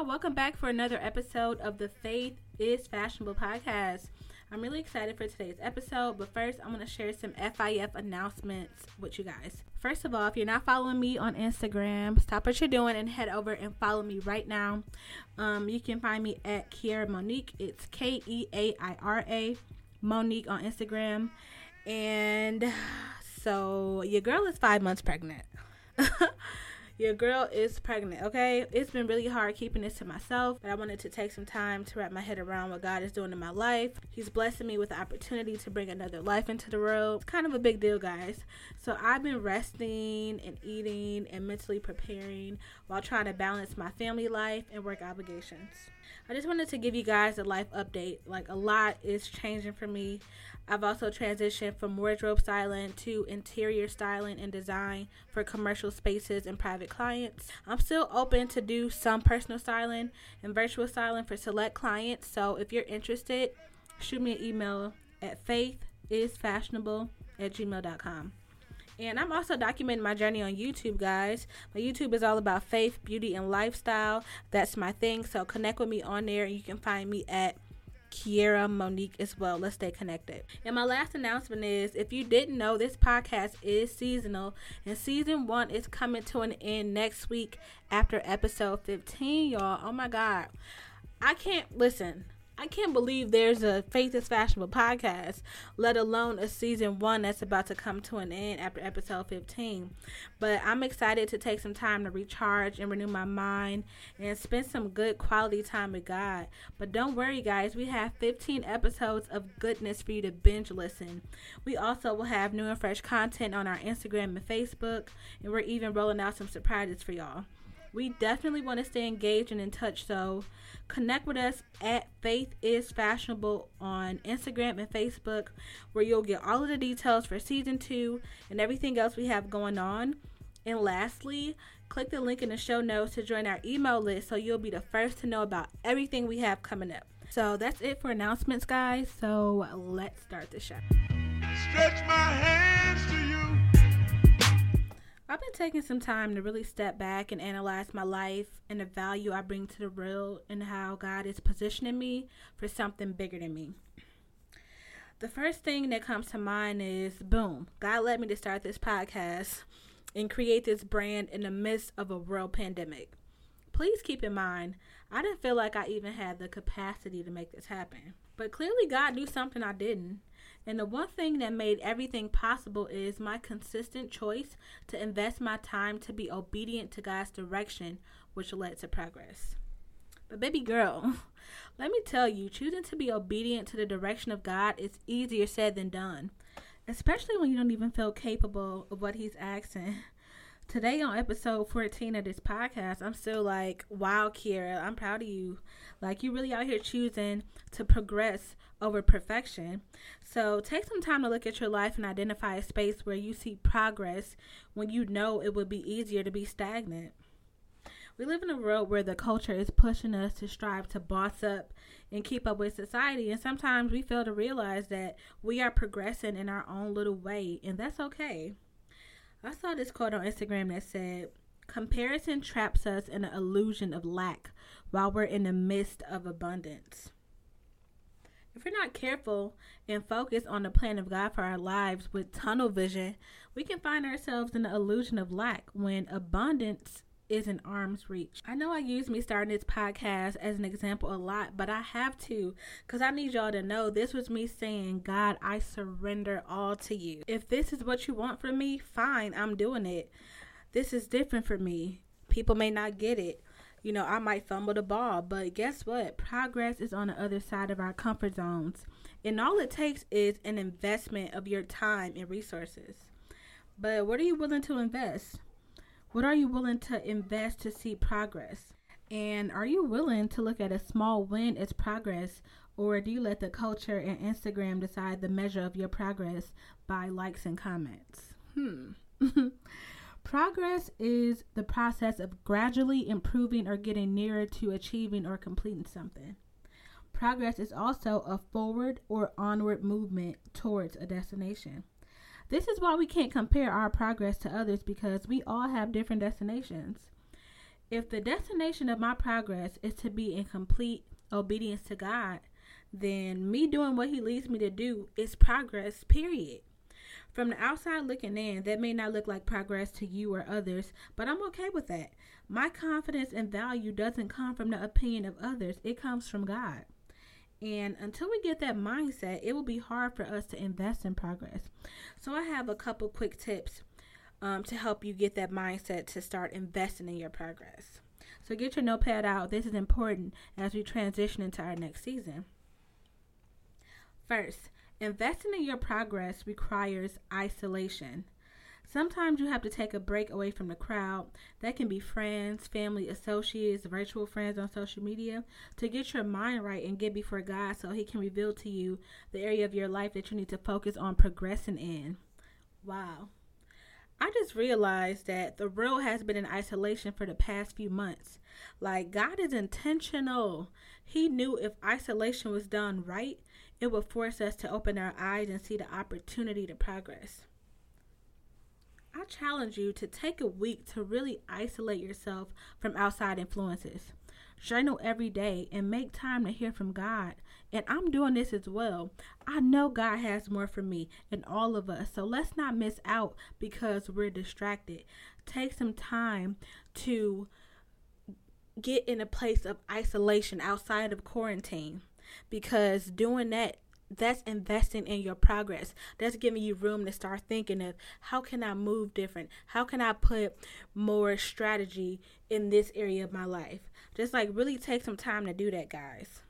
y'all. Welcome back for another episode of the Faith is Fashionable podcast. I'm really excited for today's episode, but first, I'm going to share some FIF announcements with you guys. First of all, if you're not following me on Instagram, stop what you're doing and head over and follow me right now. Um, you can find me at Keaira Monique. It's K E A I R A Monique on Instagram. And so, your girl is five months pregnant. Your girl is pregnant, okay? It's been really hard keeping this to myself, but I wanted to take some time to wrap my head around what God is doing in my life. He's blessing me with the opportunity to bring another life into the world. It's kind of a big deal, guys. So I've been resting and eating and mentally preparing while trying to balance my family life and work obligations. I just wanted to give you guys a life update. Like a lot is changing for me. I've also transitioned from wardrobe styling to interior styling and design for commercial spaces and private clients. I'm still open to do some personal styling and virtual styling for select clients. So if you're interested, shoot me an email at faithisfashionable at gmail.com. And I'm also documenting my journey on YouTube, guys. My YouTube is all about faith, beauty, and lifestyle. That's my thing. So connect with me on there. You can find me at Keaira Monique as well. Let's stay connected. And my last announcement is if you didn't know, this podcast is seasonal, and season one is coming to an end next week after episode 15, y'all. Oh my God. I can't listen. I can't believe there's a Faith is Fashionable podcast, let alone a season one that's about to come to an end after episode 15. But I'm excited to take some time to recharge and renew my mind and spend some good quality time with God. But don't worry, guys, we have 15 episodes of goodness for you to binge listen. We also will have new and fresh content on our Instagram and Facebook, and we're even rolling out some surprises for y'all. We definitely want to stay engaged and in touch, so connect with us at Faith is Fashionable on Instagram and Facebook, where you'll get all of the details for season two and everything else we have going on. And lastly, click the link in the show notes to join our email list so you'll be the first to know about everything we have coming up. So that's it for announcements, guys. So let's start the show. Stretch my hands to you. I've been taking some time to really step back and analyze my life and the value I bring to the real and how God is positioning me for something bigger than me. The first thing that comes to mind is boom, God led me to start this podcast and create this brand in the midst of a world pandemic. Please keep in mind, I didn't feel like I even had the capacity to make this happen. But clearly, God knew something I didn't. And the one thing that made everything possible is my consistent choice to invest my time to be obedient to God's direction, which led to progress. But, baby girl, let me tell you, choosing to be obedient to the direction of God is easier said than done, especially when you don't even feel capable of what He's asking. Today, on episode 14 of this podcast, I'm still like, wow, Keaira, I'm proud of you. Like, you're really out here choosing to progress over perfection. So take some time to look at your life and identify a space where you see progress when you know it would be easier to be stagnant. We live in a world where the culture is pushing us to strive to boss up and keep up with society, and sometimes we fail to realize that we are progressing in our own little way, and that's okay. I saw this quote on Instagram that said, Comparison traps us in an illusion of lack while we're in the midst of abundance. If we're not careful and focus on the plan of God for our lives with tunnel vision, we can find ourselves in the illusion of lack when abundance is in arm's reach. I know I use me starting this podcast as an example a lot, but I have to because I need y'all to know this was me saying, God, I surrender all to you. If this is what you want from me, fine, I'm doing it. This is different for me. People may not get it you know, I might fumble the ball, but guess what? Progress is on the other side of our comfort zones. And all it takes is an investment of your time and resources. But what are you willing to invest? What are you willing to invest to see progress? And are you willing to look at a small win as progress, or do you let the culture and Instagram decide the measure of your progress by likes and comments? Hmm. Progress is the process of gradually improving or getting nearer to achieving or completing something. Progress is also a forward or onward movement towards a destination. This is why we can't compare our progress to others because we all have different destinations. If the destination of my progress is to be in complete obedience to God, then me doing what He leads me to do is progress, period. From the outside looking in, that may not look like progress to you or others, but I'm okay with that. My confidence and value doesn't come from the opinion of others, it comes from God. And until we get that mindset, it will be hard for us to invest in progress. So, I have a couple quick tips um, to help you get that mindset to start investing in your progress. So, get your notepad out. This is important as we transition into our next season. First, investing in your progress requires isolation. Sometimes you have to take a break away from the crowd. That can be friends, family, associates, virtual friends on social media to get your mind right and get before God so He can reveal to you the area of your life that you need to focus on progressing in. Wow. I just realized that the world has been in isolation for the past few months. Like, God is intentional. He knew if isolation was done right, it will force us to open our eyes and see the opportunity to progress. I challenge you to take a week to really isolate yourself from outside influences. Journal every day and make time to hear from God. And I'm doing this as well. I know God has more for me and all of us. So let's not miss out because we're distracted. Take some time to get in a place of isolation outside of quarantine because doing that that's investing in your progress. That's giving you room to start thinking of how can I move different? How can I put more strategy in this area of my life? Just like really take some time to do that, guys.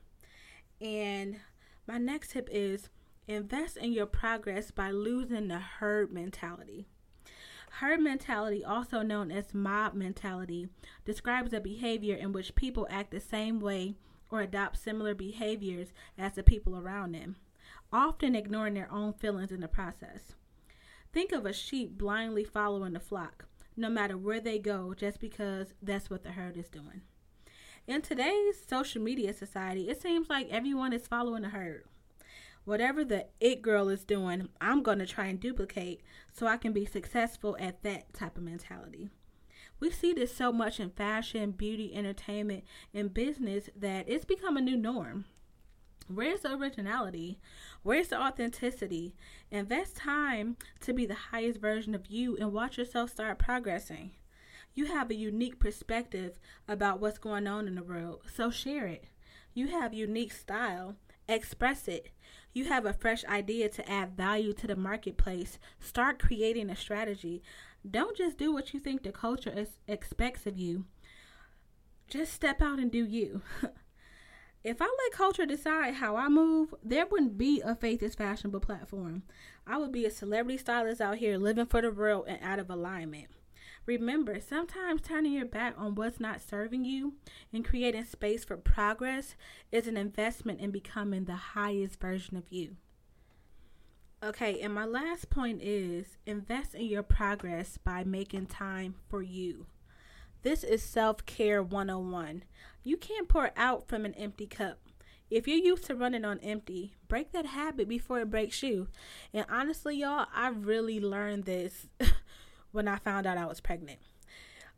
And my next tip is invest in your progress by losing the herd mentality. Herd mentality, also known as mob mentality, describes a behavior in which people act the same way or adopt similar behaviors as the people around them often ignoring their own feelings in the process. Think of a sheep blindly following the flock, no matter where they go, just because that's what the herd is doing. In today's social media society, it seems like everyone is following the herd. Whatever the it girl is doing, I'm going to try and duplicate so I can be successful at that type of mentality. We see this so much in fashion, beauty, entertainment, and business that it's become a new norm. Where's the originality? Where's the authenticity? Invest time to be the highest version of you and watch yourself start progressing. You have a unique perspective about what's going on in the world, so share it. You have unique style, express it. You have a fresh idea to add value to the marketplace, start creating a strategy. Don't just do what you think the culture is, expects of you. Just step out and do you. if I let culture decide how I move, there wouldn't be a Faith is Fashionable platform. I would be a celebrity stylist out here living for the real and out of alignment. Remember, sometimes turning your back on what's not serving you and creating space for progress is an investment in becoming the highest version of you. Okay, and my last point is invest in your progress by making time for you. This is self care 101. You can't pour out from an empty cup. If you're used to running on empty, break that habit before it breaks you. And honestly, y'all, I really learned this when I found out I was pregnant.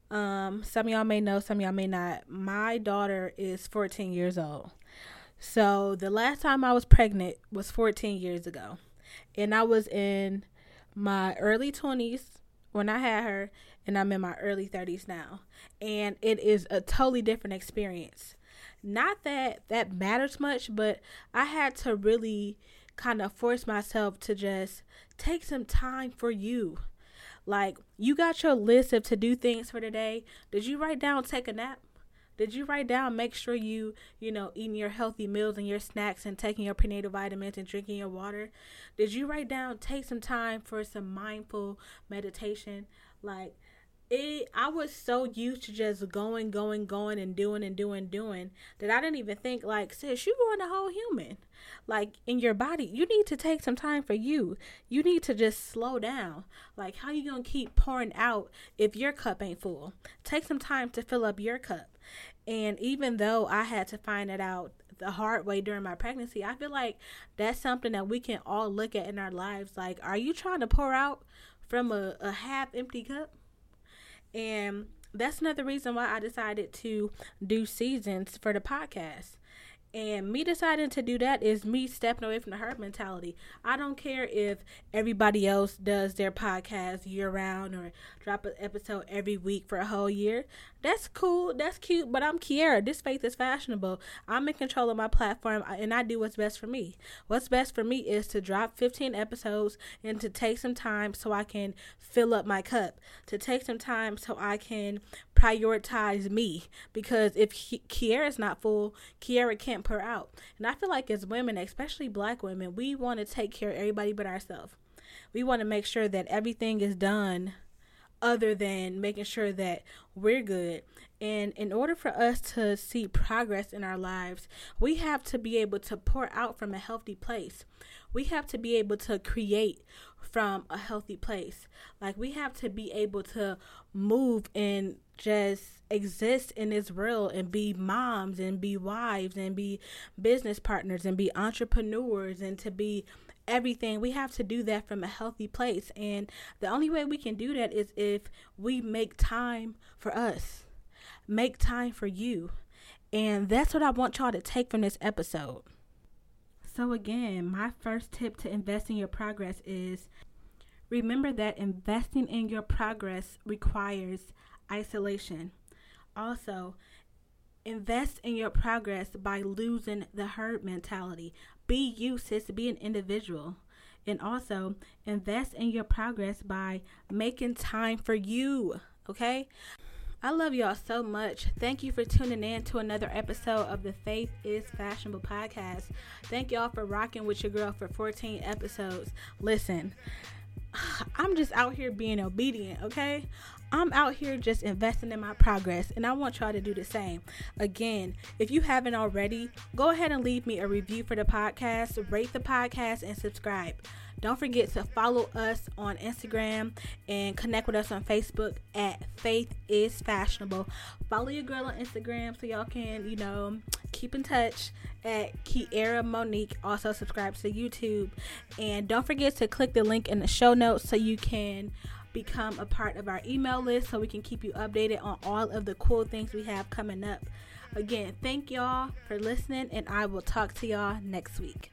Um, some of y'all may know, some of y'all may not. My daughter is 14 years old. So the last time I was pregnant was 14 years ago. And I was in my early 20s when I had her, and I'm in my early 30s now. And it is a totally different experience. Not that that matters much, but I had to really kind of force myself to just take some time for you. Like, you got your list of to do things for today. Did you write down take a nap? Did you write down make sure you, you know, eating your healthy meals and your snacks and taking your prenatal vitamins and drinking your water? Did you write down take some time for some mindful meditation? Like it I was so used to just going, going, going and doing and doing, doing that I didn't even think like, sis, you growing a whole human. Like in your body, you need to take some time for you. You need to just slow down. Like how you gonna keep pouring out if your cup ain't full? Take some time to fill up your cup. And even though I had to find it out the hard way during my pregnancy, I feel like that's something that we can all look at in our lives. Like, are you trying to pour out from a, a half empty cup? And that's another reason why I decided to do seasons for the podcast. And me deciding to do that is me stepping away from the herd mentality. I don't care if everybody else does their podcast year round or drop an episode every week for a whole year. That's cool. That's cute. But I'm Keaira. This faith is fashionable. I'm in control of my platform and I do what's best for me. What's best for me is to drop 15 episodes and to take some time so I can fill up my cup, to take some time so I can prioritize me. Because if Keaira is not full, Keaira can't per out. And I feel like as women, especially black women, we want to take care of everybody but ourselves. We want to make sure that everything is done other than making sure that we're good. And in order for us to see progress in our lives, we have to be able to pour out from a healthy place. We have to be able to create from a healthy place. Like we have to be able to move and just exist in this world and be moms and be wives and be business partners and be entrepreneurs and to be everything. We have to do that from a healthy place. And the only way we can do that is if we make time for us, make time for you. And that's what I want y'all to take from this episode. So, again, my first tip to invest in your progress is remember that investing in your progress requires isolation. Also, invest in your progress by losing the herd mentality. Be you, sis, be an individual. And also, invest in your progress by making time for you. Okay? I love y'all so much. Thank you for tuning in to another episode of the Faith is Fashionable podcast. Thank y'all for rocking with your girl for 14 episodes. Listen, I'm just out here being obedient, okay? I'm out here just investing in my progress, and I want y'all to do the same. Again, if you haven't already, go ahead and leave me a review for the podcast, rate the podcast, and subscribe. Don't forget to follow us on Instagram and connect with us on Facebook at Faith is Fashionable. Follow your girl on Instagram so y'all can, you know, keep in touch at Keaira Monique. Also subscribe to YouTube. And don't forget to click the link in the show notes so you can become a part of our email list so we can keep you updated on all of the cool things we have coming up. Again, thank y'all for listening, and I will talk to y'all next week.